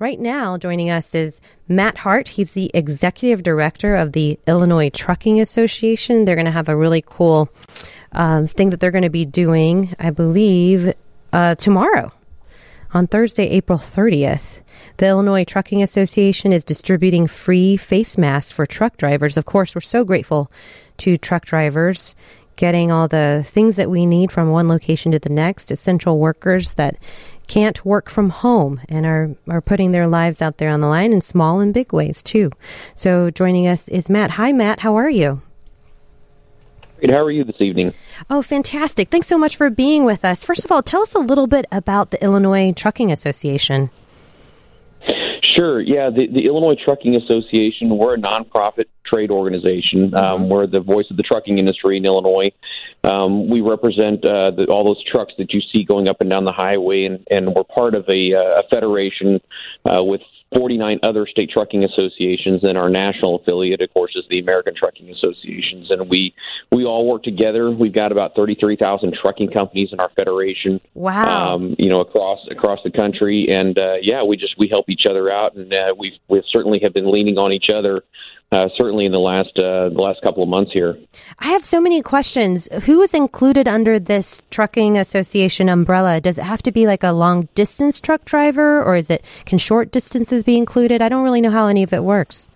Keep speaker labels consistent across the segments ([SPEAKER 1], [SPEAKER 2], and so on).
[SPEAKER 1] Right now, joining us is Matt Hart. He's the executive director of the Illinois Trucking Association. They're going to have a really cool um, thing that they're going to be doing, I believe, uh, tomorrow on Thursday, April 30th. The Illinois Trucking Association is distributing free face masks for truck drivers. Of course, we're so grateful to truck drivers getting all the things that we need from one location to the next, essential workers that can't work from home and are, are putting their lives out there on the line in small and big ways too. So joining us is Matt. Hi, Matt. How are you?
[SPEAKER 2] Great. How are you this evening?
[SPEAKER 1] Oh, fantastic. Thanks so much for being with us. First of all, tell us a little bit about the Illinois Trucking Association.
[SPEAKER 2] Sure. Yeah, the, the Illinois Trucking Association, we're a nonprofit trade organization. Um, mm-hmm. We're the voice of the trucking industry in Illinois. Um, we represent uh, the, all those trucks that you see going up and down the highway, and, and we're part of a, uh, a federation uh, with 49 other state trucking associations, and our national affiliate, of course, is the American Trucking Associations. And we we all work together. We've got about 33,000 trucking companies in our federation.
[SPEAKER 1] Wow!
[SPEAKER 2] Um, you know, across across the country, and uh, yeah, we just we help each other out, and uh, we we certainly have been leaning on each other uh, certainly in the last uh, the last couple of months here.
[SPEAKER 1] I have so many questions. Who is included under this trucking association umbrella? Does it have to be like a long distance truck driver, or is it can short distances be included? I don't really know how any of it works.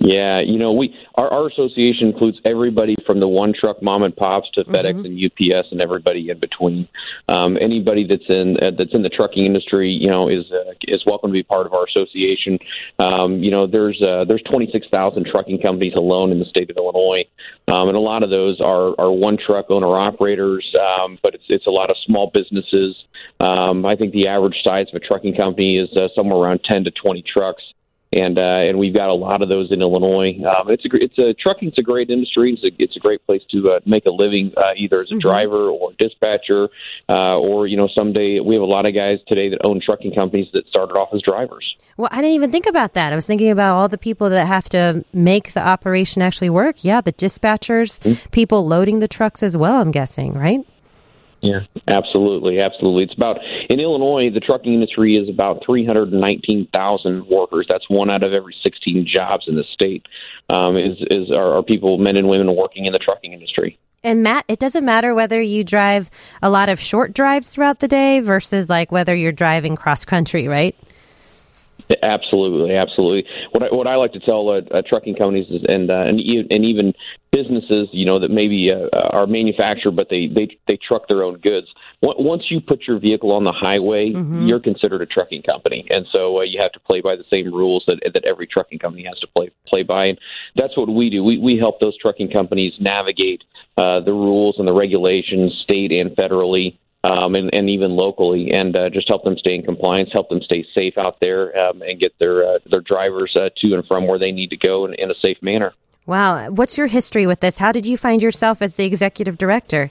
[SPEAKER 2] Yeah, you know, we our, our association includes everybody from the one truck mom and pops to FedEx mm-hmm. and UPS and everybody in between. Um, anybody that's in uh, that's in the trucking industry, you know, is uh, is welcome to be part of our association. Um, you know, there's uh, there's 26,000 trucking companies alone in the state of Illinois, um, and a lot of those are are one truck owner operators, um, but it's it's a lot of small businesses. Um, I think the average size of a trucking company is uh, somewhere around 10 to 20 trucks and uh, and we've got a lot of those in Illinois. Um, it's a it's a trucking's a great industry. It's a, it's a great place to uh, make a living, uh, either as a mm-hmm. driver or dispatcher, uh, or you know someday we have a lot of guys today that own trucking companies that started off as drivers.
[SPEAKER 1] Well, I didn't even think about that. I was thinking about all the people that have to make the operation actually work. Yeah, the dispatchers, mm-hmm. people loading the trucks as well. I'm guessing, right?
[SPEAKER 2] Yeah, absolutely, absolutely. It's about in Illinois, the trucking industry is about three hundred nineteen thousand workers. That's one out of every sixteen jobs in the state. Um, is is are, are people, men and women, working in the trucking industry?
[SPEAKER 1] And Matt, it doesn't matter whether you drive a lot of short drives throughout the day versus like whether you're driving cross country, right?
[SPEAKER 2] Absolutely, absolutely. What I, what I like to tell uh, uh, trucking companies is, and uh, and and even businesses, you know, that maybe uh, are manufactured, but they they they truck their own goods. Once you put your vehicle on the highway, mm-hmm. you're considered a trucking company, and so uh, you have to play by the same rules that that every trucking company has to play play by. And that's what we do. We we help those trucking companies navigate uh, the rules and the regulations, state and federally um, and, and even locally, and uh, just help them stay in compliance, help them stay safe out there, um, and get their uh, their drivers uh, to and from where they need to go in, in a safe manner.
[SPEAKER 1] Wow, what's your history with this? How did you find yourself as the executive director?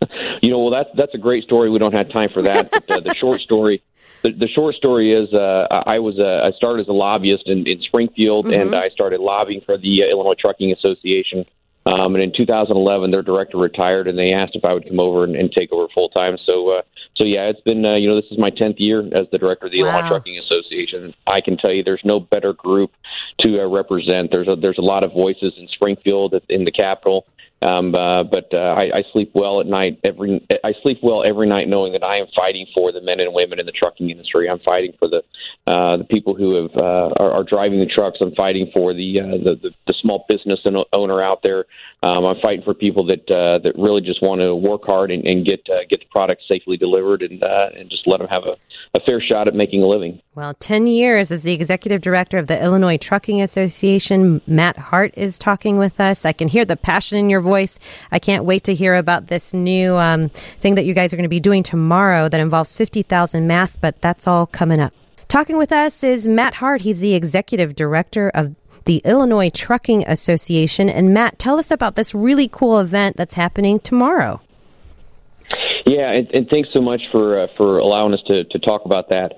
[SPEAKER 2] you know, well, that's that's a great story. We don't have time for that. But, uh, the short story, the, the short story is, uh, I was uh, I started as a lobbyist in, in Springfield, mm-hmm. and I started lobbying for the uh, Illinois Trucking Association um, and in 2011, their director retired, and they asked if I would come over and, and take over full time. So, uh, so yeah, it's been uh, you know this is my 10th year as the director of the wow. Illinois Trucking Association. I can tell you, there's no better group to uh, represent. There's a, there's a lot of voices in Springfield, in the capital, um, uh, but uh, I, I sleep well at night. Every I sleep well every night, knowing that I am fighting for the men and women in the trucking industry. I'm fighting for the uh, the people who have uh, are, are driving the trucks. I'm fighting for the uh, the, the, the small business owner out there. Um, I'm fighting for people that uh, that really just want to work hard and, and get uh, get the product safely delivered and uh, and just let them have a, a fair shot at making a living.
[SPEAKER 1] Well, ten years as the executive director of the Illinois Trucking Association, Matt Hart is talking with us. I can hear the passion in your voice. I can't wait to hear about this new um, thing that you guys are going to be doing tomorrow that involves fifty thousand masks. But that's all coming up. Talking with us is Matt Hart. He's the executive director of the Illinois Trucking Association. And Matt, tell us about this really cool event that's happening tomorrow.
[SPEAKER 2] Yeah, and, and thanks so much for uh, for allowing us to, to talk about that.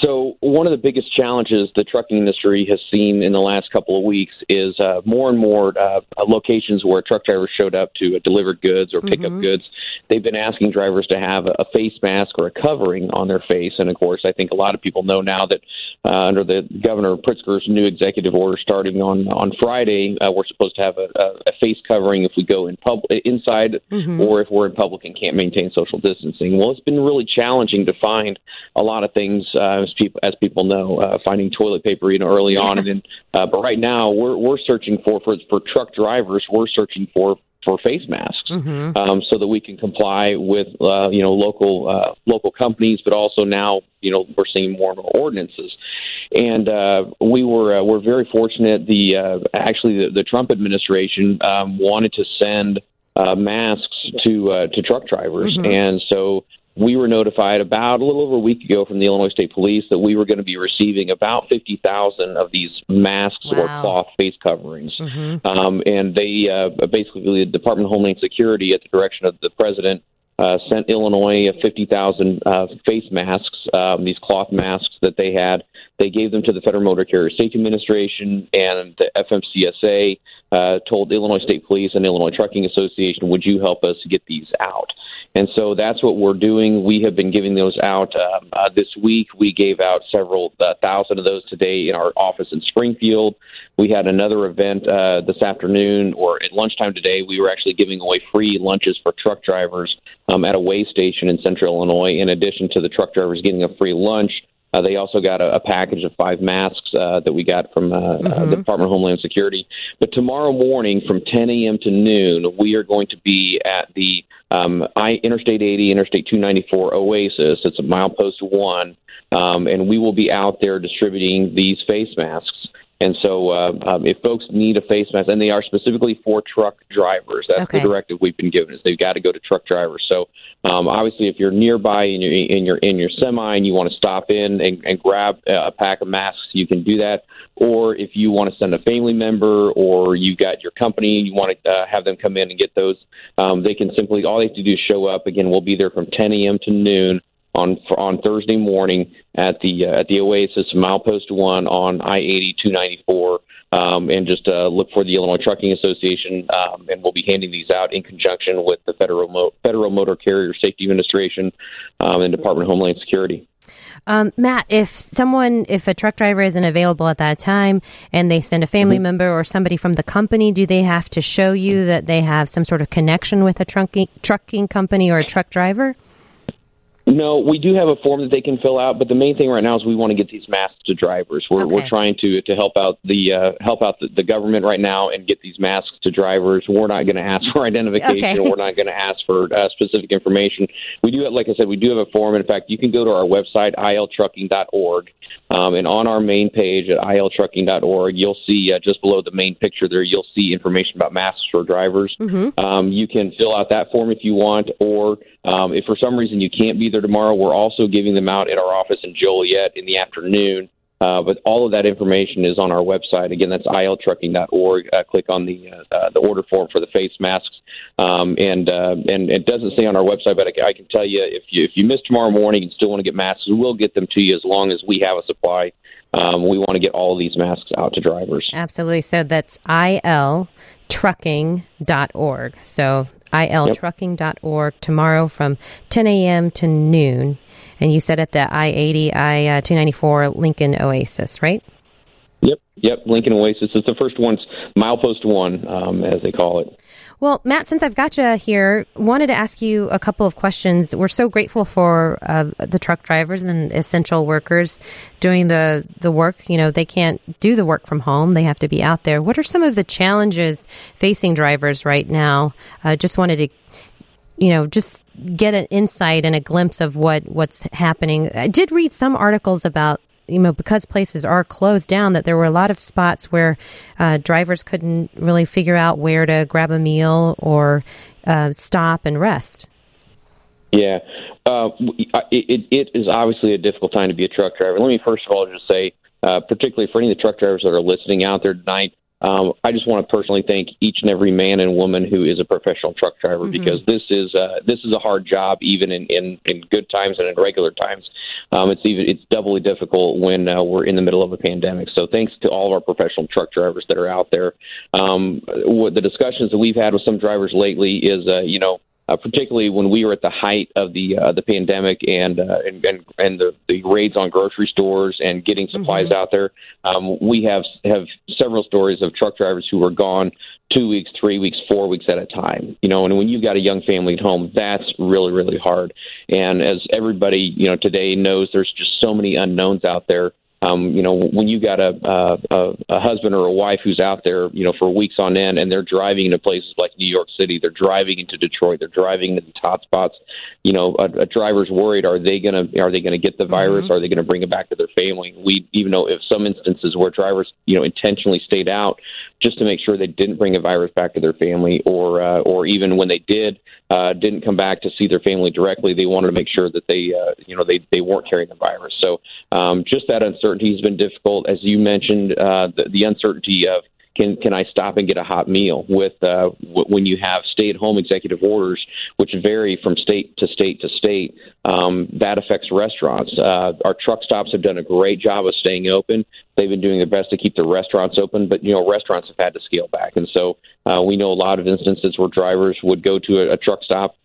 [SPEAKER 2] So, one of the biggest challenges the trucking industry has seen in the last couple of weeks is uh, more and more uh, locations where truck drivers showed up to uh, deliver goods or pick mm-hmm. up goods. They've been asking drivers to have a face mask or a covering on their face, and of course, I think a lot of people know now that uh, under the Governor Pritzker's new executive order starting on on Friday, uh, we're supposed to have a, a, face covering if we go in pub inside mm-hmm. or if we're in public and can't maintain social distancing. Well, it's been really challenging to find a lot of things uh, as people as people know, uh, finding toilet paper you know early on, and then uh, but right now we're we're searching for for for truck drivers. We're searching for for face masks, mm-hmm. um, so that we can comply with uh, you know local uh, local companies, but also now you know we're seeing more and more ordinances, and uh, we were uh, we're very fortunate. The uh, actually the, the Trump administration um, wanted to send uh, masks to uh, to truck drivers, mm-hmm. and so we were notified about a little over a week ago from the Illinois State Police that we were going to be receiving about 50,000 of these masks wow. or cloth face coverings. Mm-hmm. Um, and they uh, basically, the Department of Homeland Security, at the direction of the president, uh, sent Illinois 50,000 uh, face masks, um, these cloth masks that they had. They gave them to the Federal Motor Carrier Safety Administration and the FMCSA. Uh, told Illinois State Police and Illinois Trucking Association, "Would you help us get these out?" And so that's what we're doing. We have been giving those out um, uh, this week. We gave out several uh, thousand of those today in our office in Springfield. We had another event uh, this afternoon or at lunchtime today. We were actually giving away free lunches for truck drivers um, at a way station in central Illinois. In addition to the truck drivers getting a free lunch, uh, they also got a, a package of five masks uh, that we got from uh, mm-hmm. uh, the Department of Homeland Security. But tomorrow morning from 10 a.m. to noon, we are going to be at the um, I, Interstate 80, Interstate 294 Oasis. It's a milepost one, um, and we will be out there distributing these face masks. And so, uh, um, if folks need a face mask, and they are specifically for truck drivers, that's okay. the directive we've been given is they've got to go to truck drivers. So, um, obviously, if you're nearby and you're in your in your semi and you want to stop in and, and grab a pack of masks, you can do that. Or if you want to send a family member, or you've got your company and you want to uh, have them come in and get those, um, they can simply all they have to do is show up. Again, we'll be there from 10 a.m. to noon on on Thursday morning at the uh, at the Oasis Milepost One on I eighty two ninety four. Um, and just uh, look for the Illinois Trucking Association, um, and we'll be handing these out in conjunction with the Federal Mo- Federal Motor Carrier Safety Administration um, and Department of Homeland Security.
[SPEAKER 1] Um, Matt, if someone, if a truck driver isn't available at that time and they send a family mm-hmm. member or somebody from the company, do they have to show you that they have some sort of connection with a trucking, trucking company or a truck driver?
[SPEAKER 2] No, we do have a form that they can fill out, but the main thing right now is we want to get these masks to drivers. We're okay. we're trying to to help out the uh, help out the, the, government right now and get these masks to drivers. We're not going to ask for identification. Okay. we're not going to ask for uh, specific information. We do have, like I said, we do have a form. In fact, you can go to our website iltrucking.org, um, and on our main page at iltrucking.org, you'll see uh, just below the main picture there, you'll see information about masks for drivers. Mm-hmm. Um, you can fill out that form if you want, or um, if for some reason you can't be there tomorrow, we're also giving them out at our office in Joliet in the afternoon. Uh, but all of that information is on our website. Again, that's iltrucking.org. Uh, click on the uh, uh, the order form for the face masks, um, and uh, and it doesn't say on our website, but I, I, can tell you if you if you miss tomorrow morning and still want to get masks, we will get them to you as long as we have a supply. Um, we want to get all of these masks out to drivers.
[SPEAKER 1] Absolutely. So that's iltrucking.org. So iltrucking.org tomorrow from 10 a.m. to noon. And you said at the I 80, I uh, 294 Lincoln Oasis, right?
[SPEAKER 2] Yep, yep. Lincoln Oasis. It's the first one's milepost one, um, as they call it.
[SPEAKER 1] Well, Matt, since I've got you here, wanted to ask you a couple of questions. We're so grateful for uh, the truck drivers and essential workers doing the the work. You know, they can't do the work from home; they have to be out there. What are some of the challenges facing drivers right now? Uh, just wanted to you know just get an insight and a glimpse of what what's happening i did read some articles about you know, because places are closed down, that there were a lot of spots where uh, drivers couldn't really figure out where to grab a meal or uh, stop and rest.
[SPEAKER 2] Yeah, uh, it, it is obviously a difficult time to be a truck driver. Let me first of all just say, uh, particularly for any of the truck drivers that are listening out there tonight, um, I just want to personally thank each and every man and woman who is a professional truck driver mm-hmm. because this is uh, this is a hard job, even in, in, in good times and in regular times. Um, it's even it's doubly difficult when uh, we're in the middle of a pandemic. So thanks to all of our professional truck drivers that are out there. Um, what the discussions that we've had with some drivers lately is, uh, you know uh, particularly when we were at the height of the uh, the pandemic and uh, and and, and the, the raids on grocery stores and getting supplies mm-hmm. out there. Um, we have have several stories of truck drivers who were gone two weeks, three weeks, four weeks at a time. You know, and when you've got a young family at home, that's really really hard. And as everybody you know today knows, there's just so many unknowns out there um, you know, when you got a, a a husband or a wife who's out there, you know, for weeks on end, and they're driving into places like New York City, they're driving into Detroit, they're driving into hot spots. You know, a, a driver's worried: are they gonna are they gonna get the virus? Mm-hmm. Are they gonna bring it back to their family? We even know if some instances where drivers, you know, intentionally stayed out just to make sure they didn't bring a virus back to their family, or uh, or even when they did, uh, didn't come back to see their family directly. They wanted to make sure that they, uh, you know, they they weren't carrying the virus. So um, just that uncertainty has been difficult, as you mentioned, uh, the, the uncertainty of can can I stop and get a hot meal? With uh, w- when you have stay-at-home executive orders, which vary from state to state to state, um, that affects restaurants. Uh, our truck stops have done a great job of staying open. They've been doing their best to keep the restaurants open, but you know restaurants have had to scale back, and so uh, we know a lot of instances where drivers would go to a, a truck stop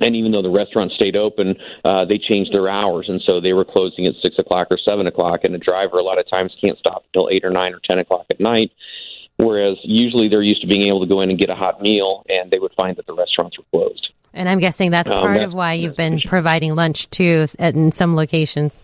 [SPEAKER 2] and even though the restaurant stayed open, uh, they changed their hours, and so they were closing at six o'clock or seven o'clock. And a driver a lot of times can't stop until eight or nine or ten o'clock at night. Whereas usually they're used to being able to go in and get a hot meal, and they would find that the restaurants were closed.
[SPEAKER 1] And I'm guessing that's um, part that's, of why you've been providing lunch too at, in some locations.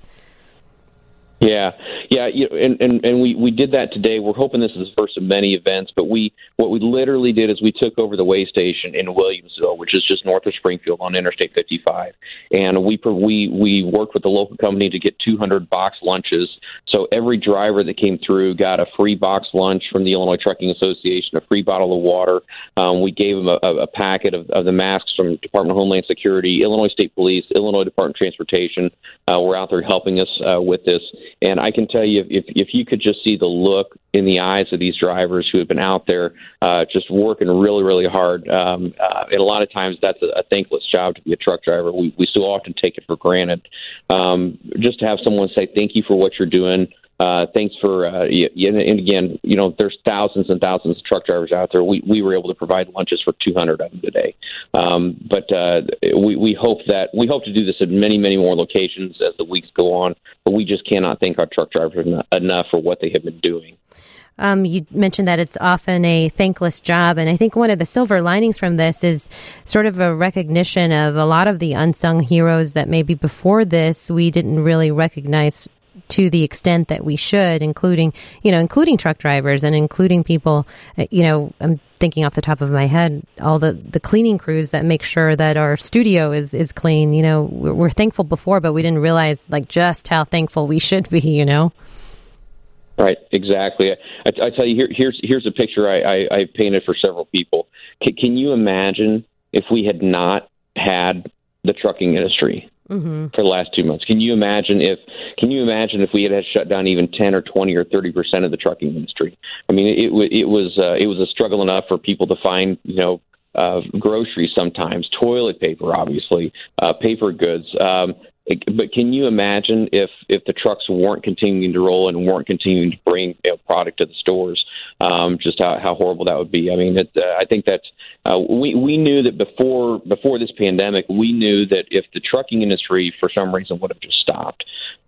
[SPEAKER 2] Yeah, yeah, you know, and, and and we we did that today. We're hoping this is the first of many events, but we what we literally did is we took over the way station in Williamsville, which is just north of Springfield on Interstate 55, and we we we worked with the local company to get 200 box lunches. So every driver that came through got a free box lunch from the Illinois Trucking Association, a free bottle of water. Um, we gave them a, a packet of, of the masks from Department of Homeland Security, Illinois State Police, Illinois Department of Transportation. Uh, were out there helping us uh, with this and I can tell you, if if you could just see the look in the eyes of these drivers who have been out there uh, just working really, really hard, um, uh, and a lot of times that's a, a thankless job to be a truck driver. We we so often take it for granted. Um, just to have someone say thank you for what you're doing. Uh, thanks for uh, and again, you know, there's thousands and thousands of truck drivers out there. We we were able to provide lunches for 200 of them today, um, but uh, we we hope that we hope to do this at many many more locations as the weeks go on. But we just cannot thank our truck drivers enough for what they have been doing.
[SPEAKER 1] Um, you mentioned that it's often a thankless job. And I think one of the silver linings from this is sort of a recognition of a lot of the unsung heroes that maybe before this we didn't really recognize to the extent that we should, including, you know, including truck drivers and including people, uh, you know, I'm thinking off the top of my head, all the, the cleaning crews that make sure that our studio is, is clean. You know, we're, we're thankful before, but we didn't realize like just how thankful we should be, you know?
[SPEAKER 2] Right, exactly. I, I tell you, here, here's here's a picture I, I, I painted for several people. C- can you imagine if we had not had the trucking industry? Mm-hmm. for the last two months. Can you imagine if can you imagine if we had, had shut down even ten or twenty or thirty percent of the trucking industry? I mean, it, it, was uh, it was a struggle enough for people to find you know uh, groceries sometimes, toilet paper, obviously, uh, paper goods. Um, but can you imagine if if the trucks weren't continuing to roll and weren't continuing to bring you know, product to the stores? Um, just how, how horrible that would be. I mean, it, uh, I think that uh, we we knew that before before this pandemic, we knew that if the trucking industry for some reason would have just stopped,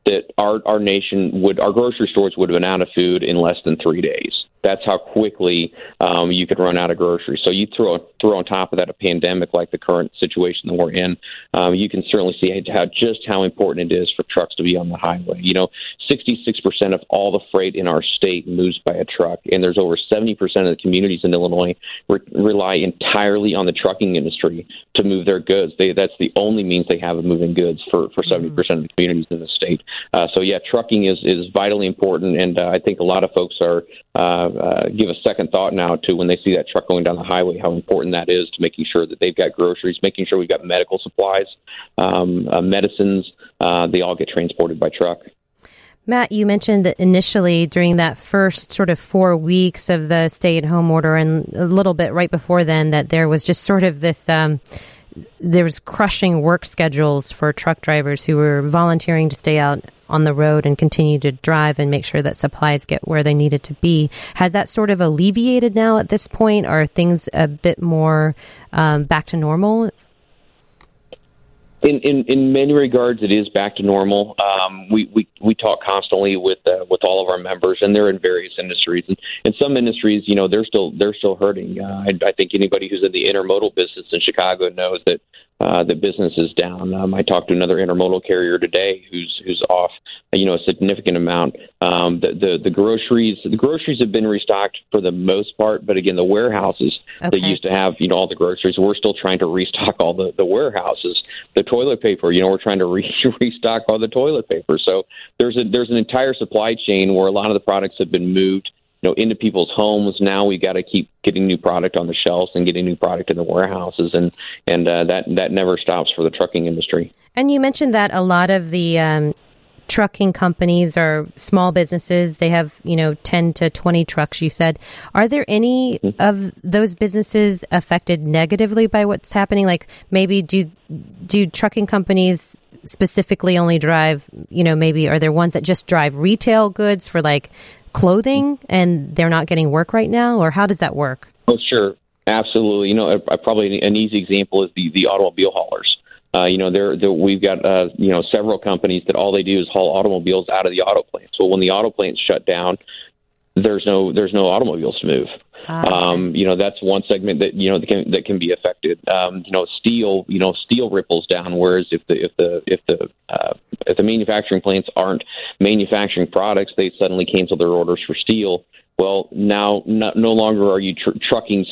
[SPEAKER 2] that our our nation would our grocery stores would have been out of food in less than three days. That's how quickly um, you could run out of groceries. So you throw throw on top of that a pandemic like the current situation that we're in, um, you can certainly see how just how important it is for trucks to be on the highway. You know, 66% of all the freight in our state moves by a truck, and there's over 70% of the communities in Illinois re- rely entirely on the trucking industry to move their goods. They, that's the only means they have of moving goods for for 70% mm-hmm. of the communities in the state. Uh, so yeah, trucking is is vitally important, and uh, I think a lot of folks are uh, uh, give a second thought now to when they see that truck going down the highway, how important that is to making sure that they've got groceries, making sure we've got medical supplies, um, uh, medicines. Uh, they all get transported by truck.
[SPEAKER 1] Matt, you mentioned that initially during that first sort of four weeks of the stay at home order and a little bit right before then that there was just sort of this, um, there was crushing work schedules for truck drivers who were volunteering to stay out on the road and continue to drive and make sure that supplies get where they needed to be. Has that sort of alleviated now at this point? Are things a bit more um, back to normal
[SPEAKER 2] in, in, in many regards, it is back to normal. Um, we, we, we talk constantly with uh, with all of our members, and they're in various industries. And in some industries, you know, they're still they're still hurting. Uh, I, I think anybody who's in the intermodal business in Chicago knows that uh, the business is down. Um, I talked to another intermodal carrier today who's who's off, you know, a significant amount. Um, the, the the groceries the groceries have been restocked for the most part, but again, the warehouses okay. that used to have you know all the groceries, we're still trying to restock all the the warehouses. The toilet paper, you know, we're trying to re- restock all the toilet paper. So there's a there's an entire supply chain where a lot of the products have been moved you know into people's homes. Now we got to keep getting new product on the shelves and getting new product in the warehouses, and and uh, that that never stops for the trucking industry.
[SPEAKER 1] And you mentioned that a lot of the um, trucking companies are small businesses. They have you know ten to twenty trucks. You said, are there any mm-hmm. of those businesses affected negatively by what's happening? Like maybe do do trucking companies specifically only drive, you know, maybe are there ones that just drive retail goods for like clothing and they're not getting work right now, or how does that work?
[SPEAKER 2] Oh, sure, absolutely. You know, probably an easy example is the the automobile haulers. Uh, you know, there we've got uh, you know several companies that all they do is haul automobiles out of the auto plants. Well, when the auto plants shut down, there's no there's no automobiles to move. Ah, um, you know that's one segment that you know that can that can be affected. Um, you know, steel you know steel ripples down. Whereas if the if the if the uh, if the manufacturing plants aren't manufacturing products, they suddenly cancel their orders for steel. Well, now no, no longer are you tr- trucking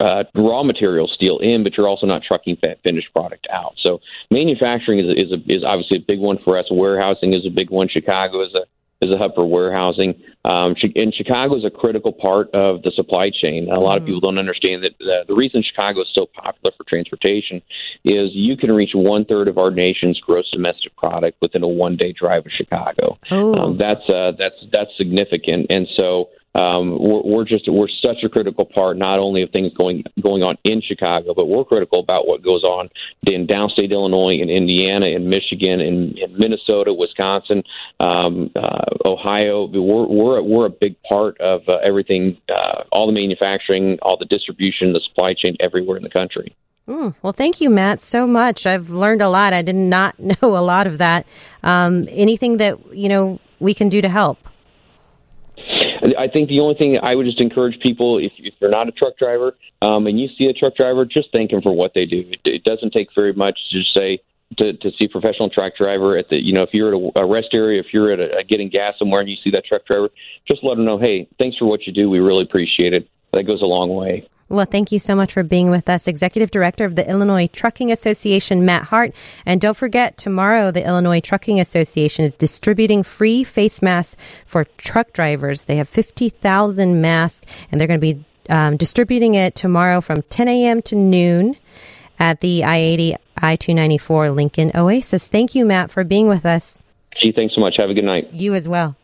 [SPEAKER 2] uh, raw material steel in, but you're also not trucking finished product out. So manufacturing is is, a, is obviously a big one for us. Warehousing is a big one. Chicago is a is a hub for warehousing. Um, and Chicago is a critical part of the supply chain. A lot mm of people don't understand that the, the reason Chicago is so popular for transportation is you can reach one third of our nation's gross domestic product within a one day drive of Chicago. Oh. Um, that's uh, that's that's significant, and so um, we're, we're, just we're such a critical part not only of things going going on in Chicago, but we're critical about what goes on in downstate Illinois, in Indiana, in Michigan, in, in Minnesota, Wisconsin, um, uh, Ohio. We're we're we're a big part of uh, everything, uh, all the manufacturing, all the distribution, the supply chain everywhere in the country.
[SPEAKER 1] Mm, well, thank you, Matt, so much. I've learned a lot. I did not know a lot of that. Um, anything that you know we can do to help?
[SPEAKER 2] I think the only thing I would just encourage people, if, if you're not a truck driver um, and you see a truck driver, just thank them for what they do. It, it doesn't take very much to just say to, to see a professional truck driver at the, you know, if you're at a, a rest area, if you're at a, a getting gas somewhere and you see that truck driver, just let them know, hey, thanks for what you do. We really appreciate it. That goes a long way.
[SPEAKER 1] Well, thank you so much for being with us, Executive Director of the Illinois Trucking Association, Matt Hart. And don't forget, tomorrow, the Illinois Trucking Association is distributing free face masks for truck drivers. They have 50,000 masks, and they're going to be um, distributing it tomorrow from 10 a.m. to noon at the I 80 I 294 Lincoln Oasis. Thank you, Matt, for being with us.
[SPEAKER 2] Ji, thanks so much. Have a good night.
[SPEAKER 1] You as well.